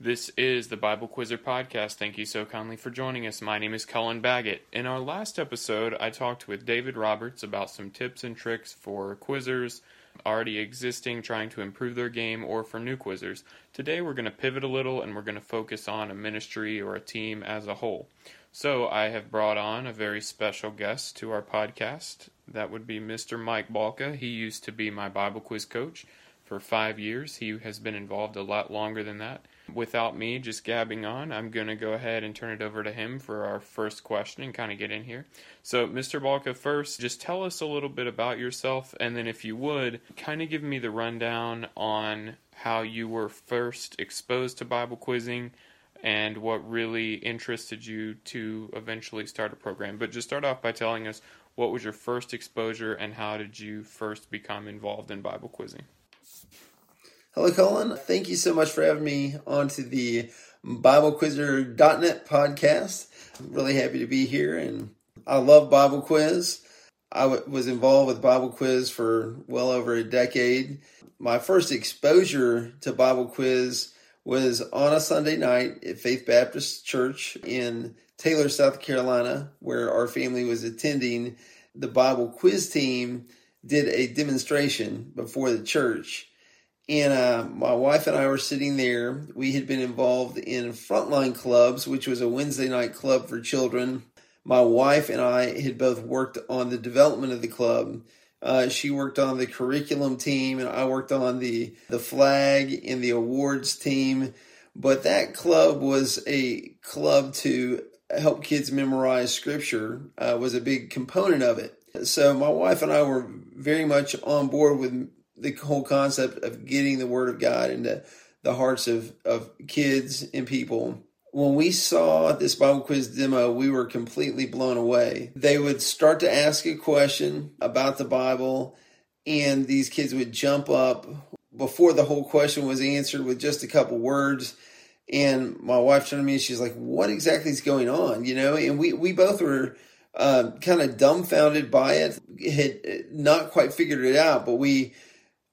This is the Bible Quizzer podcast. Thank you so kindly for joining us. My name is Cullen Baggett. In our last episode, I talked with David Roberts about some tips and tricks for quizzers already existing, trying to improve their game, or for new quizzers. Today, we're going to pivot a little and we're going to focus on a ministry or a team as a whole. So, I have brought on a very special guest to our podcast. That would be Mr. Mike Balka. He used to be my Bible quiz coach for five years. He has been involved a lot longer than that without me just gabbing on, I'm going to go ahead and turn it over to him for our first question and kind of get in here. So, Mr. Balka, first, just tell us a little bit about yourself, and then if you would, kind of give me the rundown on how you were first exposed to Bible quizzing and what really interested you to eventually start a program. But just start off by telling us what was your first exposure and how did you first become involved in Bible quizzing? Hello, Colin. Thank you so much for having me onto the BibleQuizzer.net podcast. I'm really happy to be here, and I love Bible Quiz. I w- was involved with Bible Quiz for well over a decade. My first exposure to Bible Quiz was on a Sunday night at Faith Baptist Church in Taylor, South Carolina, where our family was attending. The Bible Quiz team did a demonstration before the church and uh, my wife and I were sitting there. We had been involved in Frontline Clubs, which was a Wednesday night club for children. My wife and I had both worked on the development of the club. Uh, she worked on the curriculum team, and I worked on the the flag and the awards team. But that club was a club to help kids memorize scripture. Uh, was a big component of it. So my wife and I were very much on board with the whole concept of getting the word of God into the hearts of, of kids and people. When we saw this Bible quiz demo, we were completely blown away. They would start to ask a question about the Bible, and these kids would jump up before the whole question was answered with just a couple words. And my wife turned to me and she's like, What exactly is going on? You know, and we, we both were uh, kind of dumbfounded by it, had not quite figured it out, but we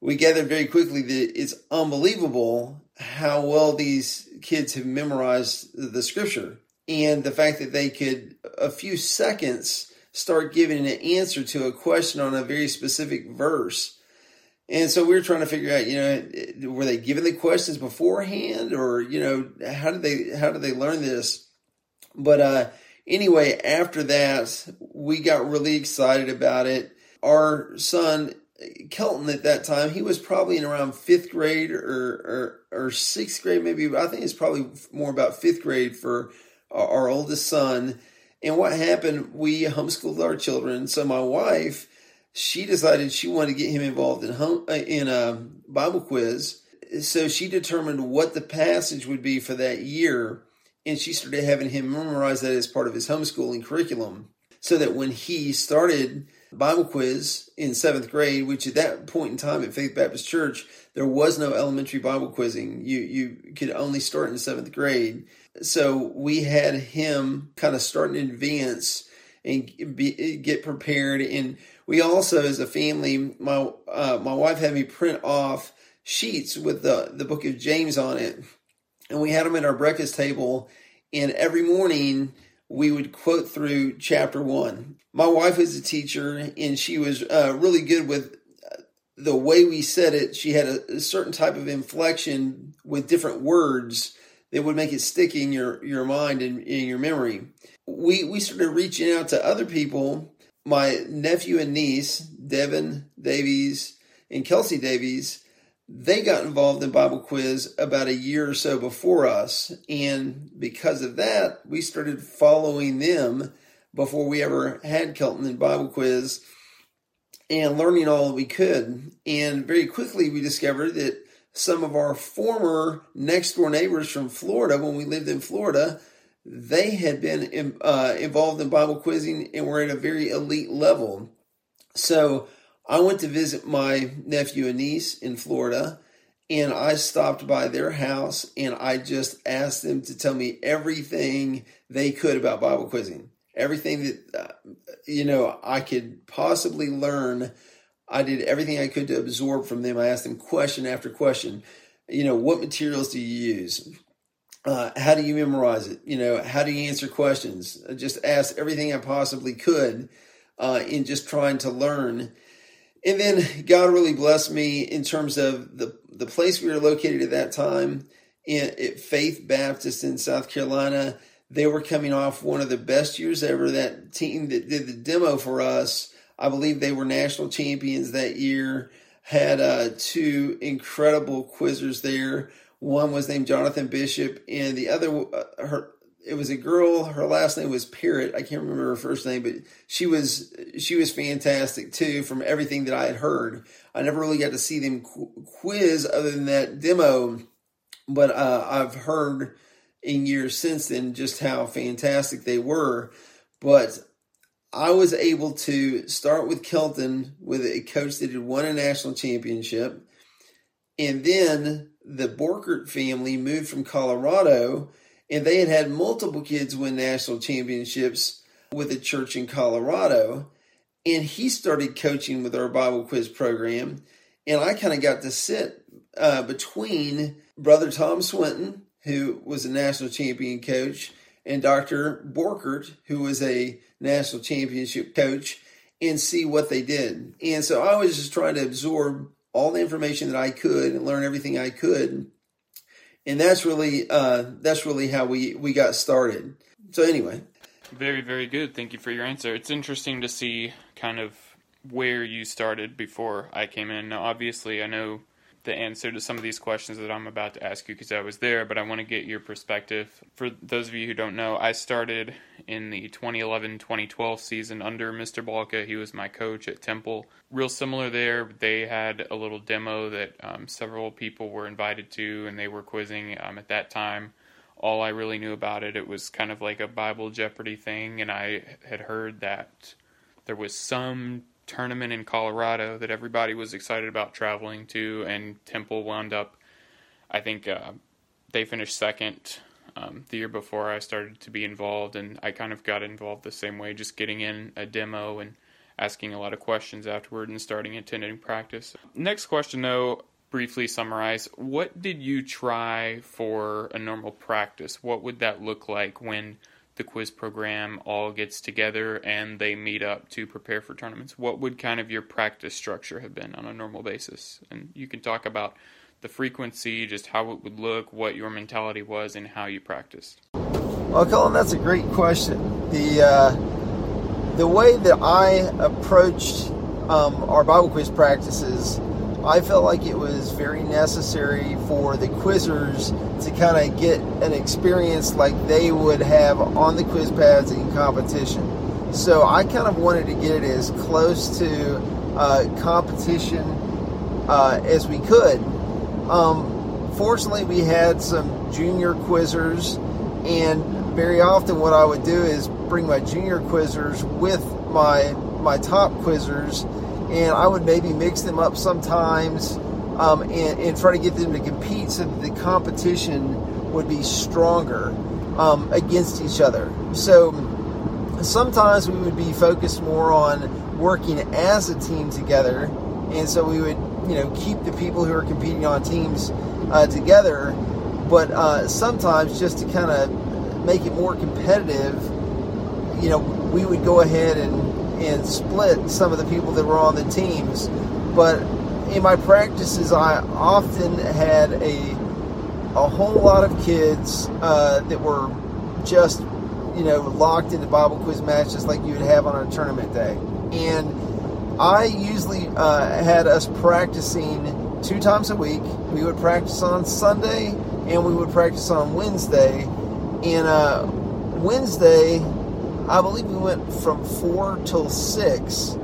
we gathered very quickly that it's unbelievable how well these kids have memorized the scripture and the fact that they could a few seconds start giving an answer to a question on a very specific verse. And so we were trying to figure out you know were they given the questions beforehand or you know how did they how did they learn this? But uh anyway after that we got really excited about it. Our son Kelton at that time, he was probably in around fifth grade or, or, or sixth grade, maybe. I think it's probably more about fifth grade for our, our oldest son. And what happened, we homeschooled our children. So my wife, she decided she wanted to get him involved in home, uh, in a Bible quiz. So she determined what the passage would be for that year, and she started having him memorize that as part of his homeschooling curriculum, so that when he started Bible quiz in seventh grade, which at that point in time at Faith Baptist Church, there was no elementary Bible quizzing. You you could only start in seventh grade. So we had him kind of start in advance and be, get prepared. And we also, as a family, my uh, my wife had me print off sheets with the the book of James on it, and we had them at our breakfast table. And every morning we would quote through chapter one. My wife was a teacher, and she was uh, really good with uh, the way we said it. She had a, a, certain type of inflection with different words that would make it stick in your, your mind and in your memory. We we started reaching out to other people. My nephew and niece, Devin Davies and Kelsey Davies, they got involved in Bible quiz about a year or so before us. And because of that, we started following them before we ever had Kelton and Bible quiz and learning all we could. And very quickly, we discovered that some of our former next door neighbors from Florida, when we lived in Florida, they had been uh, involved in Bible quizzing and were at a very elite level. So I went to visit my nephew and niece in Florida, and I stopped by their house and I just asked them to tell me everything they could about Bible quizzing. Everything that, uh, you know, I could possibly learn. I did everything I could to absorb from them. I asked them question after question. You know, what materials do you use? uh, how do you memorize it? You know, how do you answer questions? I just asked everything I possibly could uh, in just trying to learn. And then God really blessed me in terms of the the place we were located at that time in at Faith Baptist in South Carolina. They were coming off one of the best years ever. That team that did the demo for us, I believe they were national champions that year. Had uh, two incredible quizzers there. One was named Jonathan Bishop, and the other uh, her it was a girl. Her last name was Parrott. I can't remember her first name, but she was she was fantastic too. From everything that I had heard, I never really got to see them quiz other than that demo, but uh, I've heard in years since then just how fantastic they were. But I was able to start with Kelton with a coach that had won a national championship, and then the Borkert family moved from Colorado and they had had multiple kids win national championships with a church in Colorado. And he started coaching with our Bible quiz program. And I kind of got to sit uh, between Brother Tom Swinton, who was a national champion coach, and Dr. Borkert, who was a national championship coach, and see what they did. And so I was just trying to absorb all the information that I could and learn everything I could and that's really uh, that's really how we we got started. So anyway, very very good. Thank you for your answer. It's interesting to see kind of where you started before I came in. Now, obviously, I know the answer to some of these questions that I'm about to ask you because I was there, but I want to get your perspective. For those of you who don't know, I started in the 2011 2012 season under Mr. Balka. He was my coach at Temple. Real similar there. They had a little demo that um, several people were invited to, and they were quizzing um, at that time. All I really knew about it, it was kind of like a Bible Jeopardy thing, and I had heard that there was some tournament in Colorado that everybody was excited about traveling to, and Temple wound up. I think uh, they finished second um, the year before I started to be involved, and I kind of got involved the same way, just getting in a demo and asking a lot of questions afterward and starting attending practice. Next question, though, briefly summarize what did you try for a normal practice? What would that look like when the quiz program all gets together and they meet up to prepare for tournaments, what would kind of your practice structure have been on a normal basis? And you can talk about the frequency, just how it would look, what your mentality was, and how you practiced. Well, Colin, that's a great question. The uh, the way that I approached um, our Bible quiz practices I felt like it was very necessary for the quizzers to kind of get an experience like they would have on the quiz pads in competition. So I kind of wanted to get it as close to uh, competition uh, as we could. Um, fortunately, we had some junior quizzers, and very often what I would do is bring my junior quizzers with my my top quizzers and I would maybe mix them up sometimes um, and, and, try to get them to compete so that the competition would be stronger um, against each other. So sometimes we would be focused more on working as a team together, and so we would you know keep the people who are competing on teams uh, together. But uh, sometimes just to kind of make it more competitive, you know, we would go ahead and and split some of the people that were on the teams. But in my practices, I often had a a whole lot of kids uh, that were just you know locked into Bible quiz matches like you would have on a tournament day, and I usually uh, had us practicing two times a week. We would practice on Sunday and we would practice on Wednesday. And uh, Wednesday I believe we went from four till six.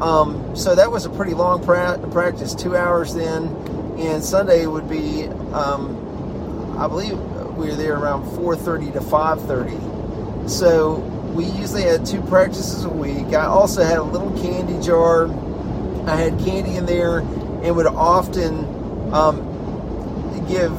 Um, so that was a pretty long pra- practice, two hours then. And Sunday would be, um, I believe we were there around 4:30 to 5:30. So we usually had two practices a week. I also had a little candy jar. I had candy in there, and would often um, give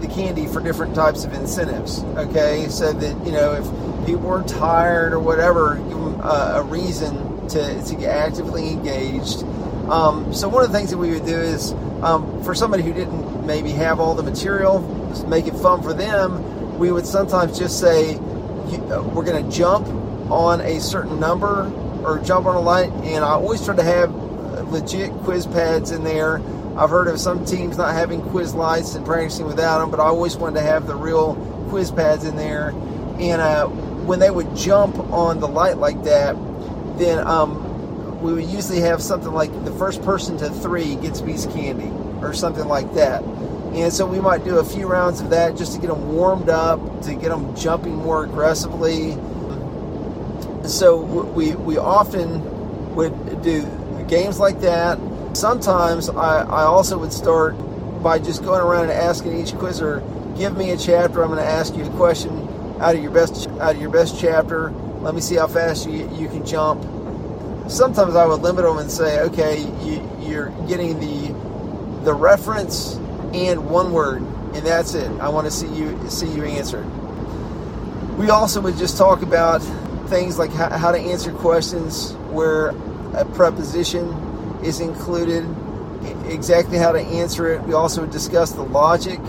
the candy for different types of incentives. Okay, so that you know if people are tired or whatever, give them a, a reason to, to get actively engaged. Um, so one of the things that we would do is um, for somebody who didn't maybe have all the material, make it fun for them. we would sometimes just say, uh, we're going to jump on a certain number or jump on a light, and I always try to have legit quiz pads in there. I've heard of some teams not having quiz lights and practicing without them, but I always wanted to have the real quiz pads in there. And uh, when they would jump on the light like that, then um, we would usually have something like the first person to three gets a piece of candy or something like that. And so we might do a few rounds of that just to get them warmed up, to get them jumping more aggressively. So we, we often would do games like that. Sometimes I, I also would start by just going around and asking each quizzer, give me a chapter. I'm going to ask you a question out of your best out of your best chapter. Let me see how fast you, you can jump. Sometimes I would limit them and say, okay, you, you're getting the the reference and one word, and that's it. I want to see you see you answer. We also would just talk about things like how, how to answer questions where a preposition is included, exactly how to answer it. We also discuss the logic.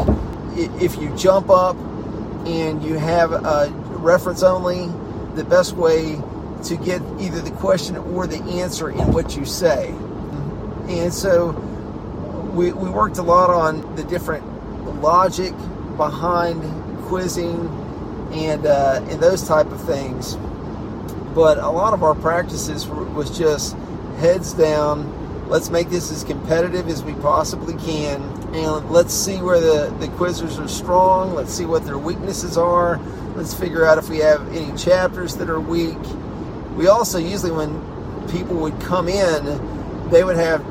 If you jump up and you have a reference only, the best way to get either the question or the answer in what you say. And so we, we worked a lot on the different logic behind quizzing and uh, and those type of things. But a lot of our practices was just heads down. Let's make this as competitive as we possibly can, and let's see where the, the quizzers are strong. Let's see what their weaknesses are. Let's figure out if we have any chapters that are weak. We also usually, when people would come in, they would have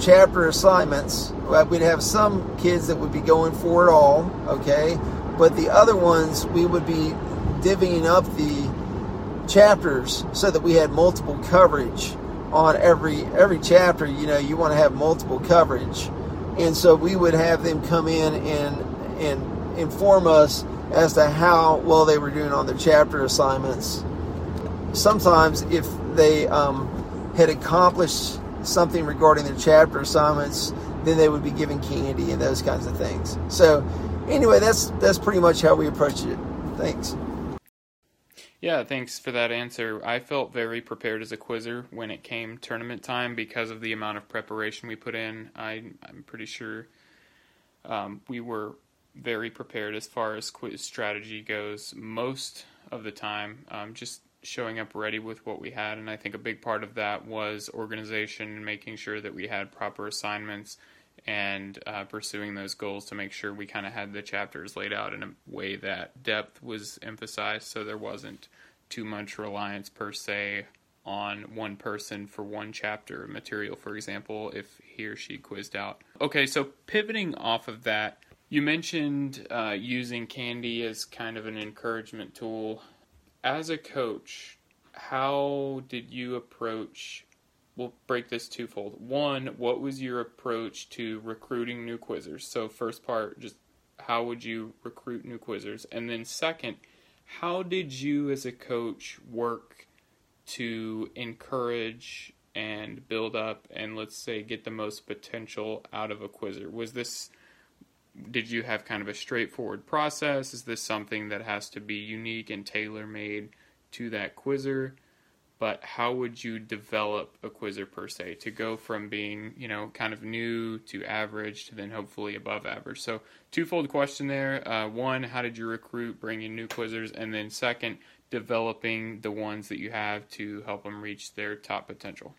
chapter assignments. We'd have some kids that would be going for it all, okay? But the other ones, we would be divvying up the chapters so that we had multiple coverage on every every chapter you know you want to have multiple coverage and so we would have them come in and and inform us as to how well they were doing on their chapter assignments. Sometimes if they um, had accomplished something regarding their chapter assignments then they would be given candy and those kinds of things. So anyway that's that's pretty much how we approached it. Thanks yeah, thanks for that answer. I felt very prepared as a quizzer when it came tournament time because of the amount of preparation we put in. I, I'm pretty sure um, we were very prepared as far as quiz strategy goes most of the time. Um, just showing up ready with what we had, and I think a big part of that was organization and making sure that we had proper assignments and uh, pursuing those goals to make sure we kind of had the chapters laid out in a way that depth was emphasized so there wasn't too much reliance per se on one person for one chapter of material, for example, if he or she quizzed out. Okay, so pivoting off of that, you mentioned uh, using candy as kind of an encouragement tool. As a coach, how did you approach we'll break this twofold. One, what was your approach to recruiting new quizzers? So first part, just how would you recruit new quizzers? And then second, how did you as a coach work to encourage and build up and let's say get the most potential out of a quizzer? Was this did you have kind of a straightforward process? Is this something that has to be unique and tailor made to that quizzer? But how would you develop a quizzer per se? To go from being you know kind of new to average to then hopefully above average. So twofold question there uh, one how did you recruit bring in new quizzers? And then second developing the ones that you have to help them reach their top potential.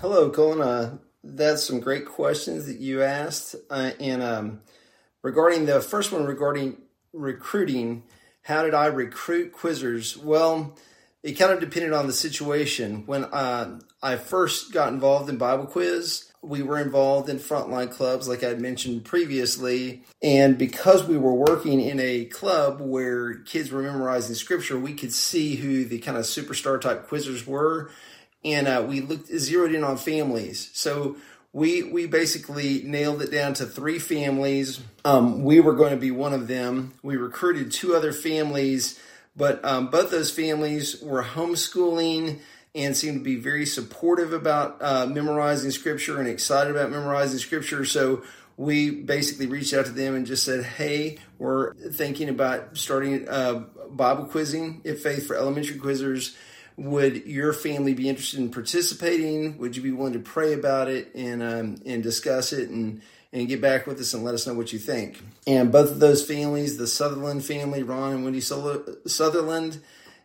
Hello colin uh, that's some great questions that you asked uh, and um, regarding the first one regarding recruiting how did i recruit quizzers? Well it kind of depended on the situation. When uh, I first got involved in Bible quiz, we were involved in frontline clubs, like I had mentioned previously. And because we were working in a club where kids were memorizing scripture, we could see who the kind of superstar type quizzers were. And uh, we looked zeroed in on families. So we we basically nailed it down to three families. Um, we were going to be one of them. We recruited two other families but um, both those families were homeschooling and seemed to be very supportive about uh, memorizing scripture and excited about memorizing scripture. So we basically reached out to them and just said, "Hey, we're thinking about starting uh, Bible quizzing at Faith for elementary quizzers. Would your family be interested in participating? Would you be willing to pray about it and um, and discuss it and and get back with us and let us know what you think?" And both of those families, the Sutherland family, Ron and Wendy Sutherland,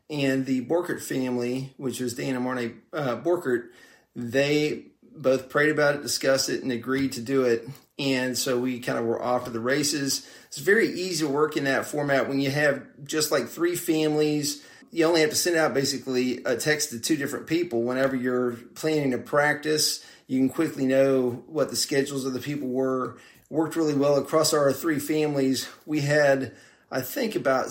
and the Borkert family, which was Dan and Marnie uh, Borkert, they both prayed about it, discussed it, and agreed to do it. And so we kind of were off to the races. It's very easy to work in that format when you have just like three families. You only have to send out basically a text to two different people whenever you're planning a practice. You can quickly know what the schedules of the people were. Worked really well across our three families. We had, I think, about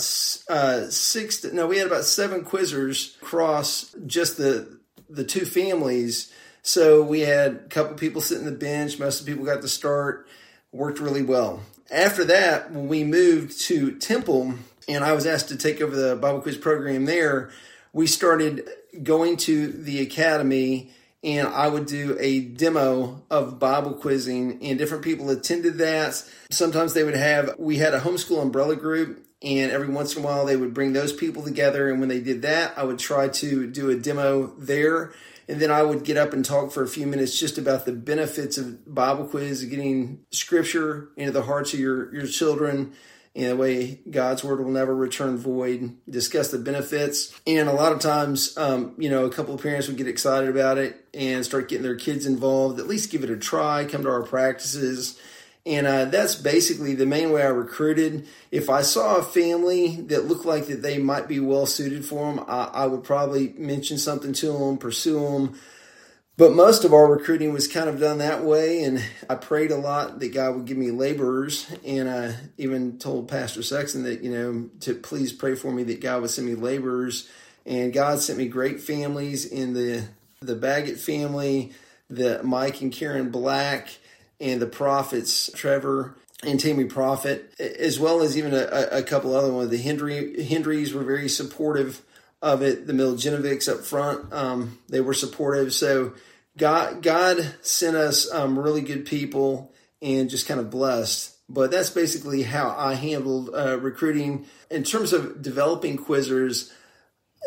uh, six. no, we had about seven quizzers across just the the two families so we had a couple people sitting the bench. Most of the people got to start. Worked really well. After that, when we moved to Temple, and I was asked to take over the Bible quiz program there, we started going to the academy and I would do a demo of Bible quizzing, and different people attended that. Sometimes they would have, we had a homeschool umbrella group, and every once in a while they would bring those people together. And when they did that, I would try to do a demo there and then I would get up and talk for a few minutes just about the benefits of Bible quiz, getting scripture into the hearts of your, your children in a way God's word will never return void, discuss the benefits. And a lot of times, um, you know, a couple of parents would get excited about it and start getting their kids involved, at least give it a try, come to our practices and uh, that's basically the main way I recruited. If I saw a family that looked like that they might be well suited for them, I, I would probably mention something to them, pursue them. But most of our recruiting was kind of done that way, and I prayed a lot that God would give me laborers, and I even told Pastor Sexton that you know to please pray for me that God would send me laborers, and God sent me great families in the the Baggett family, the Mike and Karen Black, and the prophets, Trevor and Tammy Prophet, as well as even a, a couple other ones. The Hendry Hendrys were very supportive of it. The Miljinovics up front, um, they were supportive. So God, God sent us um, really good people and just kind of blessed. But that's basically how I handled uh, recruiting. In terms of developing quizzers,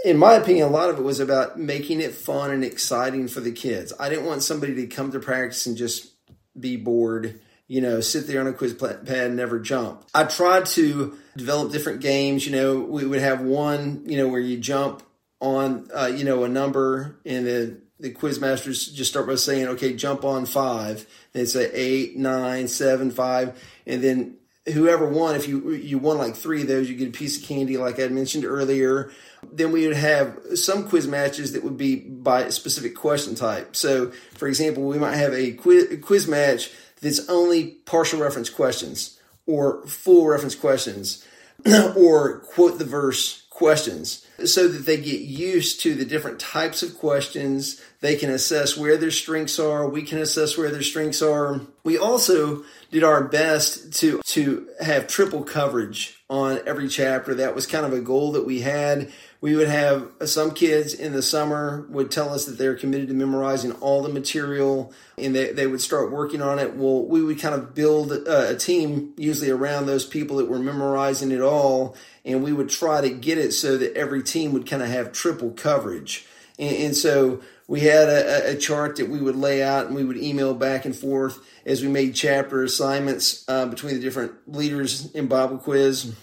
in my opinion, a lot of it was about making it fun and exciting for the kids. I didn't want somebody to come to practice and just be bored, you know, sit there on a quiz pad and never jump. I tried to develop different games. You know, we would have one, you know, where you jump on, uh, you know, a number and the, the quiz masters just start by saying, okay, jump on five. They say eight, nine, seven, five. And then whoever won, if you, you won like three of those, you get a piece of candy, like I mentioned earlier. Then we would have some quiz matches that would be by a specific question type. So, for example, we might have a quiz, quiz match that's only partial reference questions or full reference questions or quote the verse questions so that they get used to the different types of questions. They can assess where their strengths are. We can assess where their strengths are. We also did our best to, to have triple coverage on every chapter. That was kind of a goal that we had we would have some kids in the summer would tell us that they're committed to memorizing all the material and they, they would start working on it. Well we would kind of build a, a team usually around those people that were memorizing it all and we would try to get it so that every team would kind of have triple coverage. And, and so we had a, a, chart that we would lay out and we would email back and forth as we made chapter assignments uh, between the different leaders in bible quiz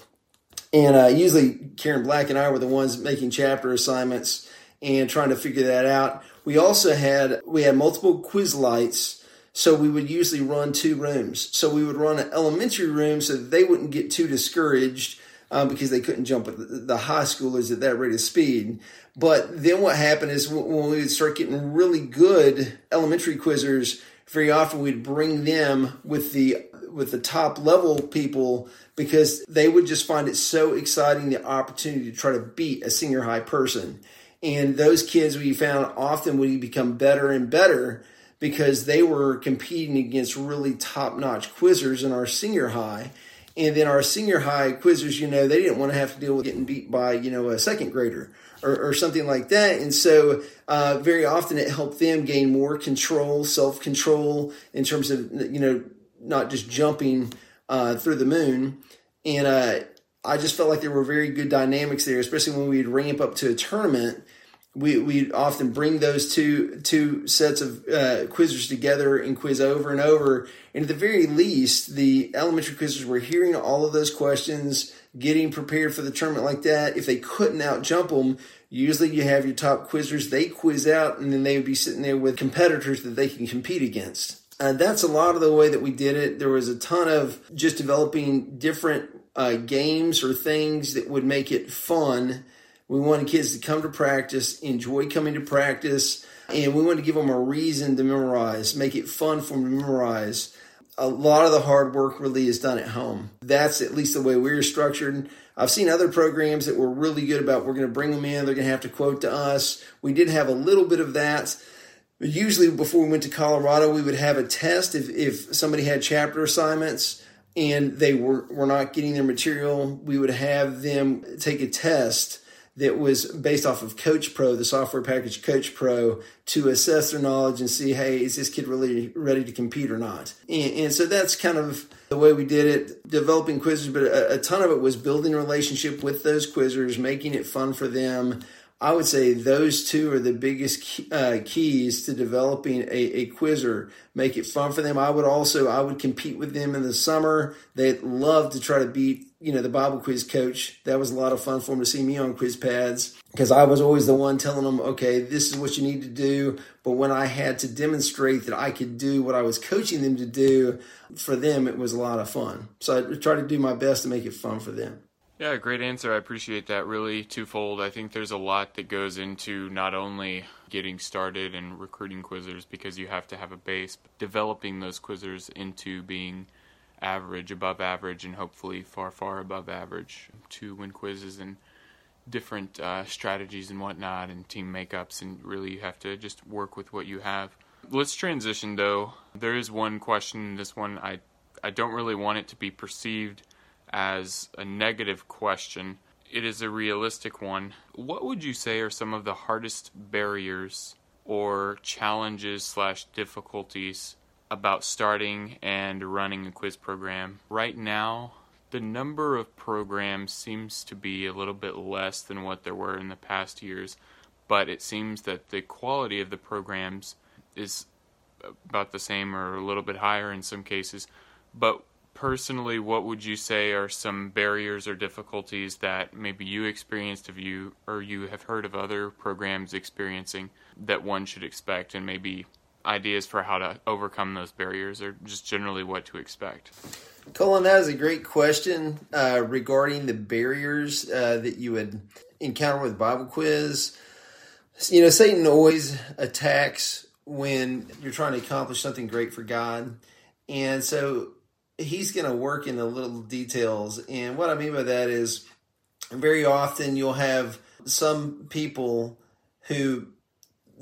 and uh, usually Karen Black and I were the ones making chapter assignments and trying to figure that out. We also had we had multiple quiz lights, so we would usually run two rooms. So we would run an elementary room so they wouldn't get too discouraged um, because they couldn't jump with the high schoolers at that rate of speed. But then what happened is when we would start getting really good elementary quizzers, very often we'd bring them with the with the top level people because they would just find it so exciting the opportunity to try to beat a senior high person. And those kids we found often would become better and better because they were competing against really top notch quizzers in our senior high. And then our senior high quizzers, you know, they didn't want to have to deal with getting beat by, you know, a second grader or, or something like that. And so, uh, very often it helped them gain more control, self control in terms of, you know, not just jumping uh, through the moon. And uh, I just felt like there were very good dynamics there, especially when we'd ramp up to a tournament. We we often bring those two two sets of uh, quizzers together and quiz over and over. And at the very least, the elementary quizzers were hearing all of those questions, getting prepared for the tournament like that. If they couldn't out jump them, usually you have your top quizzers. They quiz out, and then they would be sitting there with competitors that they can compete against. And that's a lot of the way that we did it. There was a ton of just developing different uh, games or things that would make it fun. We wanted kids to come to practice, enjoy coming to practice, and we wanted to give them a reason to memorize, make it fun for them to memorize. A lot of the hard work really is done at home. That's at least the way we are structured. I've seen other programs that were really good about we're going to bring them in, they're going to have to quote to us. We did have a little bit of that. Usually, before we went to Colorado, we would have a test if, if somebody had chapter assignments and they were, were not getting their material, we would have them take a test that was based off of Coach Pro, the software package Coach Pro, to assess their knowledge and see, hey, is this kid really ready to compete or not? And, and so that's kind of the way we did it, developing quizzes, but a, a ton of it was building relationship with those quizzers, making it fun for them, I would say those two are the biggest key, uh, keys to developing a, a quizzer. Make it fun for them. I would also I would compete with them in the summer. They'd love to try to beat you know the Bible quiz coach. That was a lot of fun for them to see me on quiz pads because I was always the one telling them, okay, this is what you need to do. But when I had to demonstrate that I could do what I was coaching them to do, for them it was a lot of fun. So I try to do my best to make it fun for them. Yeah, great answer. I appreciate that. Really twofold. I think there's a lot that goes into not only getting started and recruiting quizzers because you have to have a base, but developing those quizzers into being average, above average, and hopefully far, far above average to win quizzes and different uh, strategies and whatnot and team makeups. And really, you have to just work with what you have. Let's transition though. There is one question. In this one, I, I don't really want it to be perceived as a negative question. It is a realistic one. What would you say are some of the hardest barriers or challenges slash difficulties about starting and running a quiz program? Right now, the number of programs seems to be a little bit less than what there were in the past years, but it seems that the quality of the programs is about the same or a little bit higher in some cases. But personally, what would you say are some barriers or difficulties that maybe you experienced of you or you have heard of other programs experiencing that one should expect and maybe ideas for how to overcome those barriers or just generally what to expect? Colin, that is a great question uh, regarding the barriers uh, that you would encounter with Bible quiz. You know, Satan always attacks when you're trying to accomplish something great for God. And so he's going to work in the little details. And what I mean by that is very often you'll have some people who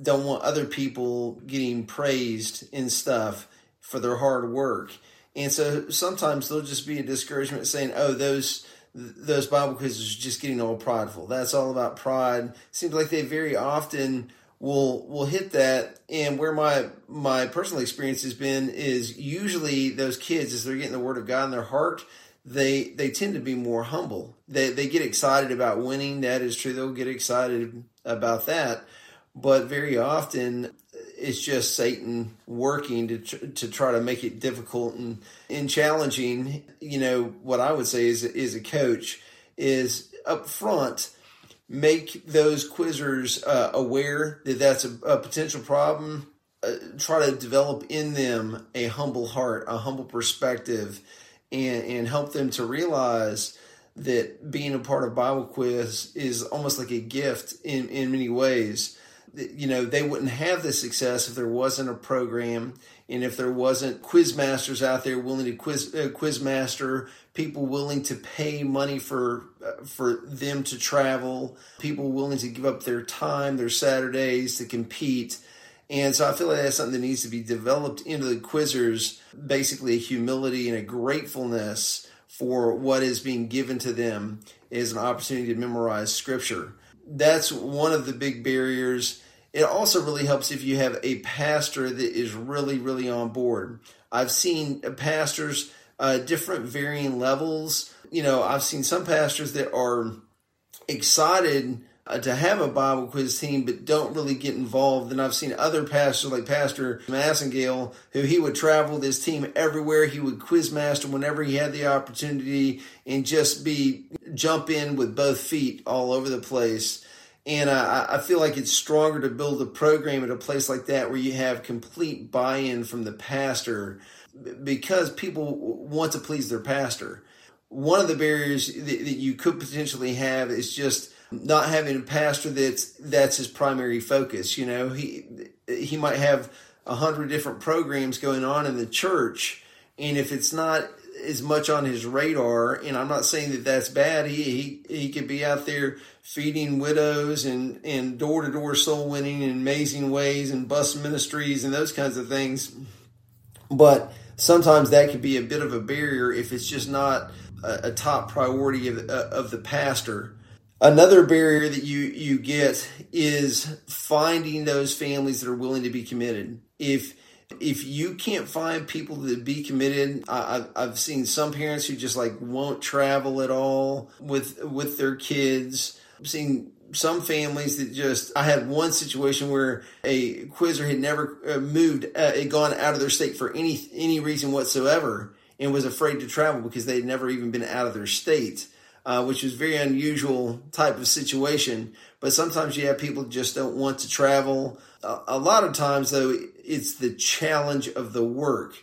don't want other people getting praised and stuff for their hard work. And so sometimes there'll just be a discouragement saying, oh, those those Bible quizzes are just getting all prideful. That's all about pride. Seems like they very often will will hit that and where my my personal experience has been is usually those kids as they're getting the word of god in their heart they they tend to be more humble they they get excited about winning that is true they'll get excited about that but very often it's just satan working to to try to make it difficult and and challenging you know what i would say is is a coach is up front make those quizzers uh, aware that that's a, a potential problem. Uh, try to develop in them a humble heart, a humble perspective, and, and help them to realize that being a part of Bible quiz is almost like a gift in, in many ways. You know, they wouldn't have the success if there wasn't a program and if there wasn't quiz masters out there willing to quiz uh, quiz master people willing to pay money for uh, for them to travel people willing to give up their time their saturdays to compete. And so i feel like that's something that needs to be developed into the quizzers basically a humility and a gratefulness for what is being given to them is an opportunity to memorize scripture that's one of the big barriers it also really helps if you have a pastor that is really, really on board. I've seen pastors, uh, different varying levels. You know, I've seen some pastors that are excited uh, to have a Bible quiz team, but don't really get involved. And I've seen other pastors like Pastor Massengale, who he would travel with his team everywhere. He would quiz master whenever he had the opportunity and just be jump in with both feet all over the place. And I, I feel like it's stronger to build a program at a place like that where you have complete buy in from the pastor because people want to please their pastor. One of the barriers that you could potentially have is just not having a pastor that's that's his primary focus. You know, he he might have a hundred different programs going on in the church, and if it's not as much on his radar, and I'm not saying that that's bad. He he he could be out there feeding widows and and door to door soul winning in amazing ways and bus ministries and those kinds of things. But sometimes that could be a bit of a barrier if it's just not a, a top priority of, of the pastor. Another barrier that you you get is finding those families that are willing to be committed. If if you can't find people to be committed, I, I've seen some parents who just like won't travel at all with with their kids. I've seen some families that just I had one situation where a quizzer had never uh, moved, uh, had gone out of their state for any any reason whatsoever, and was afraid to travel because they had never even been out of their state uh, which is very unusual type of situation. But sometimes you have people just don't want to travel. A lot of times, though, it's the challenge of the work.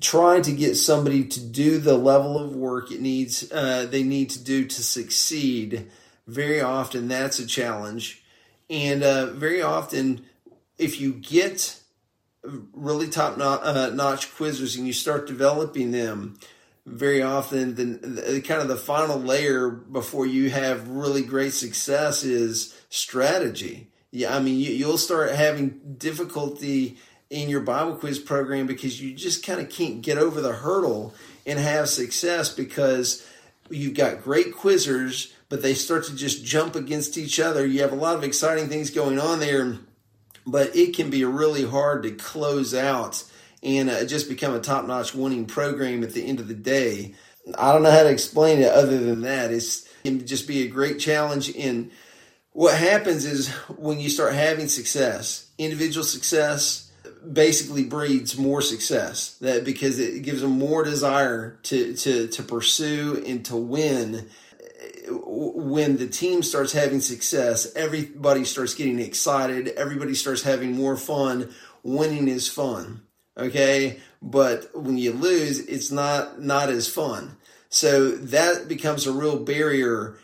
Trying to get somebody to do the level of work it needs, uh, they need to do to succeed. Very often, that's a challenge, and uh, very often, if you get really top uh, notch quizzers and you start developing them, very often the, the, kind of the final layer before you have really great success is strategy. Yeah, I mean you, you'll start having difficulty in your Bible quiz program because you just kind of can't get over the hurdle and have success because you've got great quizzers, but they start to just jump against each other. You have a lot of exciting things going on there, but it can be really hard to close out and uh, just become a top notch winning program at the end of the day. I don't know how to explain it other than that. It's, it can just be a great challenge. And what happens is when you start having success, individual success basically breeds more success that because it gives them more desire to, to, to pursue and to win when the team starts having success, everybody starts getting excited. Everybody starts having more fun. Winning is fun okay? But when you lose it's not not as fun. So that becomes a real barrier.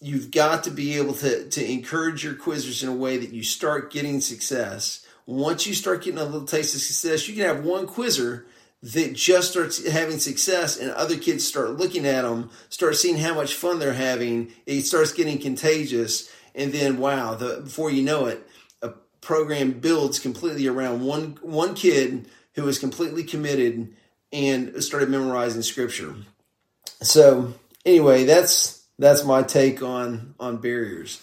You've got to be able to to encourage your quizzers in a way that you start getting success. Once you start getting a little taste of success you can have one quizzer that just starts having success and other kids start looking at them start seeing how much fun they're having it starts getting contagious. And then wow the before you know it a program builds completely around one one kid who was completely committed and started memorizing scripture. So anyway, that's that's my take on on barriers.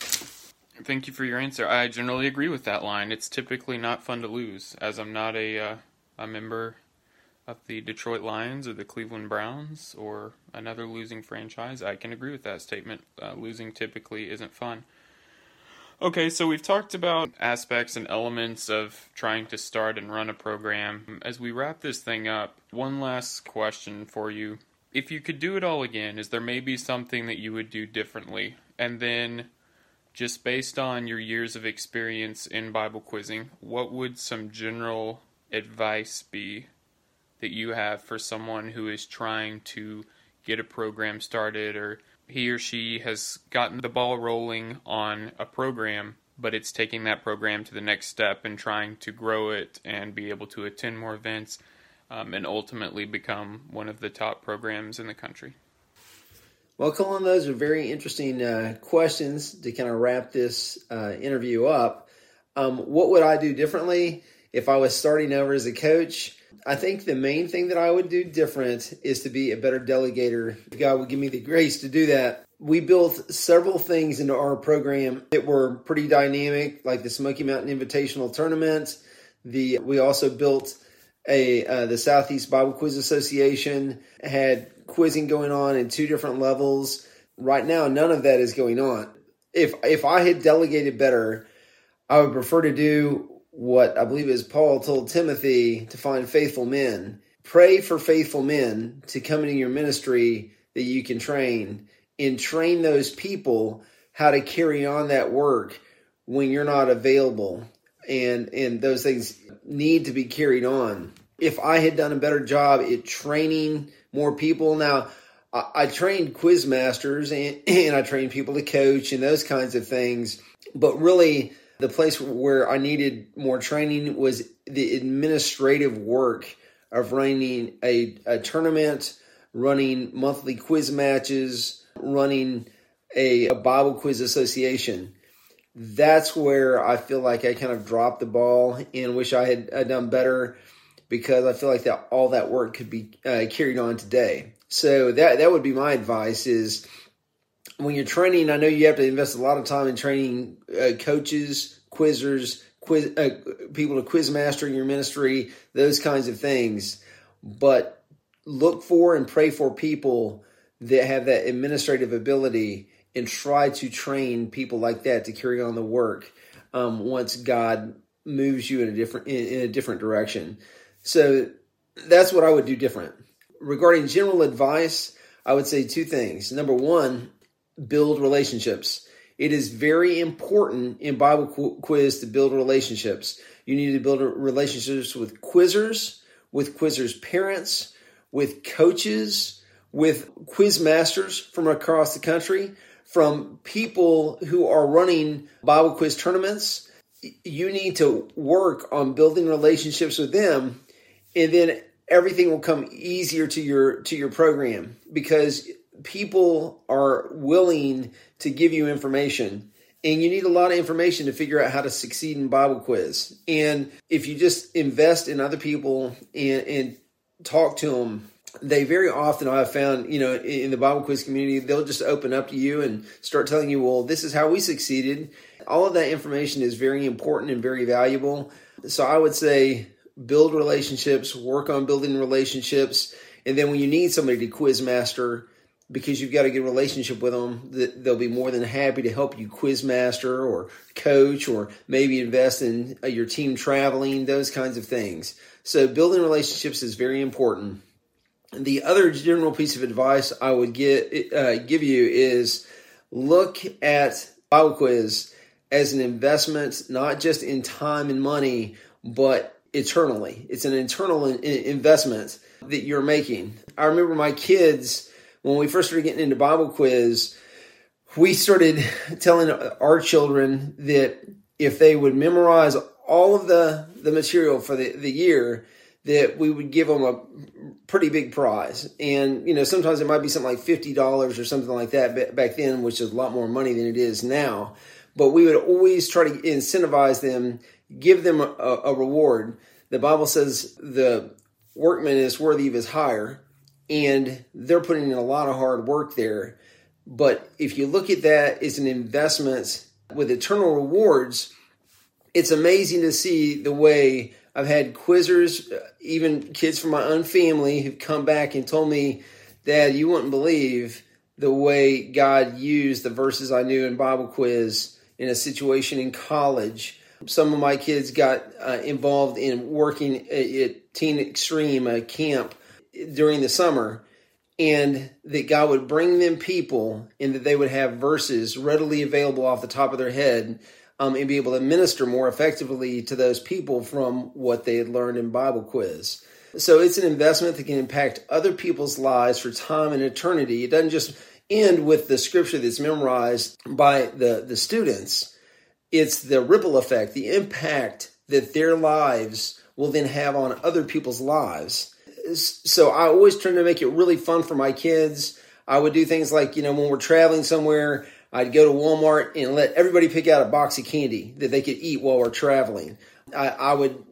Thank you for your answer. I generally agree with that line. It's typically not fun to lose, as I'm not a uh, a member of the Detroit Lions or the Cleveland Browns or another losing franchise. I can agree with that statement. Uh, losing typically isn't fun. Okay, so we've talked about aspects and elements of trying to start and run a program. As we wrap this thing up, one last question for you. If you could do it all again, is there maybe something that you would do differently? And then, just based on your years of experience in Bible quizzing, what would some general advice be that you have for someone who is trying to get a program started or he or she has gotten the ball rolling on a program, but it's taking that program to the next step and trying to grow it and be able to attend more events um, and ultimately become one of the top programs in the country. Well, Colin, those are very interesting uh, questions to kind of wrap this uh, interview up. Um, what would I do differently if I was starting over as a coach? I think the main thing that I would do different is to be a better delegator. If God would give me the grace to do that. We built several things into our program that were pretty dynamic, like the Smoky Mountain Invitational Tournament. The we also built a uh, the Southeast Bible Quiz Association had quizzing going on in two different levels. Right now, none of that is going on. If if I had delegated better, I would prefer to do what I believe is Paul told Timothy to find faithful men. Pray for faithful men to come into your ministry that you can train and train those people how to carry on that work when you're not available and and those things need to be carried on if i had done a better job at training more people now i, I trained quizmasters and, and i trained people to coach and those kinds of things but really the place where I needed more training was the administrative work of running a, a tournament, running monthly quiz matches, running a, a Bible quiz association. That's where I feel like I kind of dropped the ball and wish I had, done better because I feel like that all that work could be uh, carried on today. So that that would be my advice is when you're training, I know you have to invest a lot of time in training uh, coaches, quizzers, quiz uh, people to quiz master in your ministry, those kinds of things. But look for and pray for people that have that administrative ability and try to train people like that to carry on the work um, once God moves you in a different in, in a different direction. So that's what I would do different. Regarding general advice, I would say two things. Number one, build relationships. It is very important in Bible quiz to build relationships. You need to build relationships with quizzers, with quizzers' parents, with coaches, with quiz masters from across the country, from people who are running Bible quiz tournaments. You need to work on building relationships with them, and then everything will come easier to your to your program because people are willing to give you information and you need a lot of information to figure out how to succeed in bible quiz. And if you just invest in other people and, and talk to them they very often i've found you know in the bible quiz community they'll just open up to you and start telling you well this is how we succeeded. All of that information is very important and very valuable. So i would say build relationships work on building relationships and then when you need somebody to quiz master because you've got a good relationship with them, they'll be more than happy to help you quizmaster or coach or maybe invest in uh, your team traveling, those kinds of things. So building relationships is very important. The other general piece of advice I would get, uh, give you is look at Bible Quiz as an investment, not just in time and money, but eternally. It's an internal investment that you're making. I remember my kids when we first started getting into Bible quiz, we started telling our children that if they would memorize all of the, the material for the, the year, that we would give them a pretty big prize. And, you know, sometimes it might be something like $50 or something like that back then, which is a lot more money than it is now. But we would always try to incentivize them, give them a, a reward. The Bible says the workman is worthy of his hire and they're putting in a lot of hard work there. But if you look at that as an investment with eternal rewards, it's amazing to see the way I've had quizzers, even kids from my own family, who've come back and told me, Dad, you wouldn't believe the way God used the verses I knew in Bible quiz in a situation in college. Some of my kids got uh, involved in working at Teen Extreme, a camp during the summer and that God would bring them people and that they would have verses readily available off the top of their head um, and be able to minister more effectively to those people from what they had learned in Bible quiz. So it's an investment that can impact other people's lives for time and eternity. It doesn't just end with the scripture that's memorized by the, the students. It's the ripple effect, the impact that their lives will then have on other people's lives so I always try to make it really fun for my kids. I would do things like, you know, when we're traveling somewhere, I'd go to Walmart and let everybody pick out a box of candy that they could eat while we're traveling. I, I would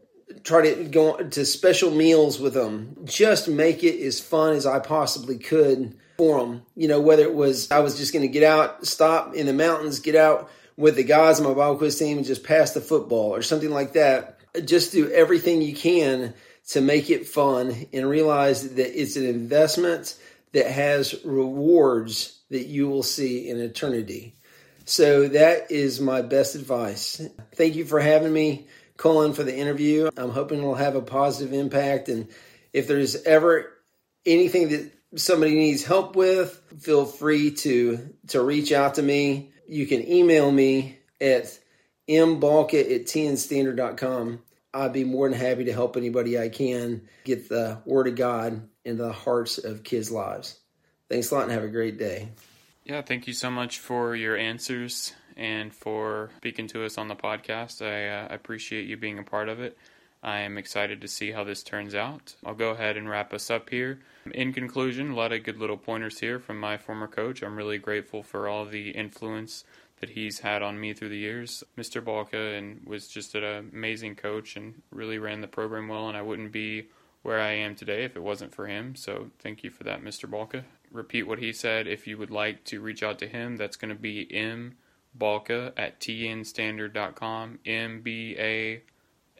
try to go to special meals with them. Just make it as fun as I possibly could for them. You know, whether it was I was just going to get out, stop in the mountains, get out with the guys on my Bible quiz team and just pass the football or something like that. Just do everything you can to make it fun and realize that it's an investment that has rewards that you will see in eternity. So that is my best advice. Thank you for having me, Cullen, for the interview. I'm hoping it'll have a positive impact. And if there's ever anything that somebody needs help with, feel free to to reach out to me. You can email me at mbalka at tnstandard.com. I'd be more than happy to help anybody I can get the Word of God into the hearts of kids' lives. Thanks a lot and have a great day. Yeah, thank you so much for your answers and for speaking to us on the podcast. I uh, appreciate you being a part of it. I am excited to see how this turns out. I'll go ahead and wrap us up here. In conclusion, a lot of good little pointers here from my former coach. I'm really grateful for all the influence that he's had on me through the years. Mr. Balka and was just an amazing coach and really ran the program well, and I wouldn't be where I am today if it wasn't for him. So thank you for that, Mr. Balka. Repeat what he said. If you would like to reach out to him, that's going to be m balka at tnstandard.com. M B A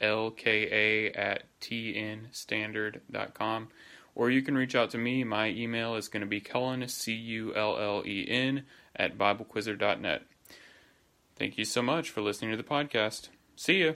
L K A at tnstandard.com. Or you can reach out to me. My email is going to be Cullen, C U L L E N, at BibleQuizzer.net. Thank you so much for listening to the podcast. See ya.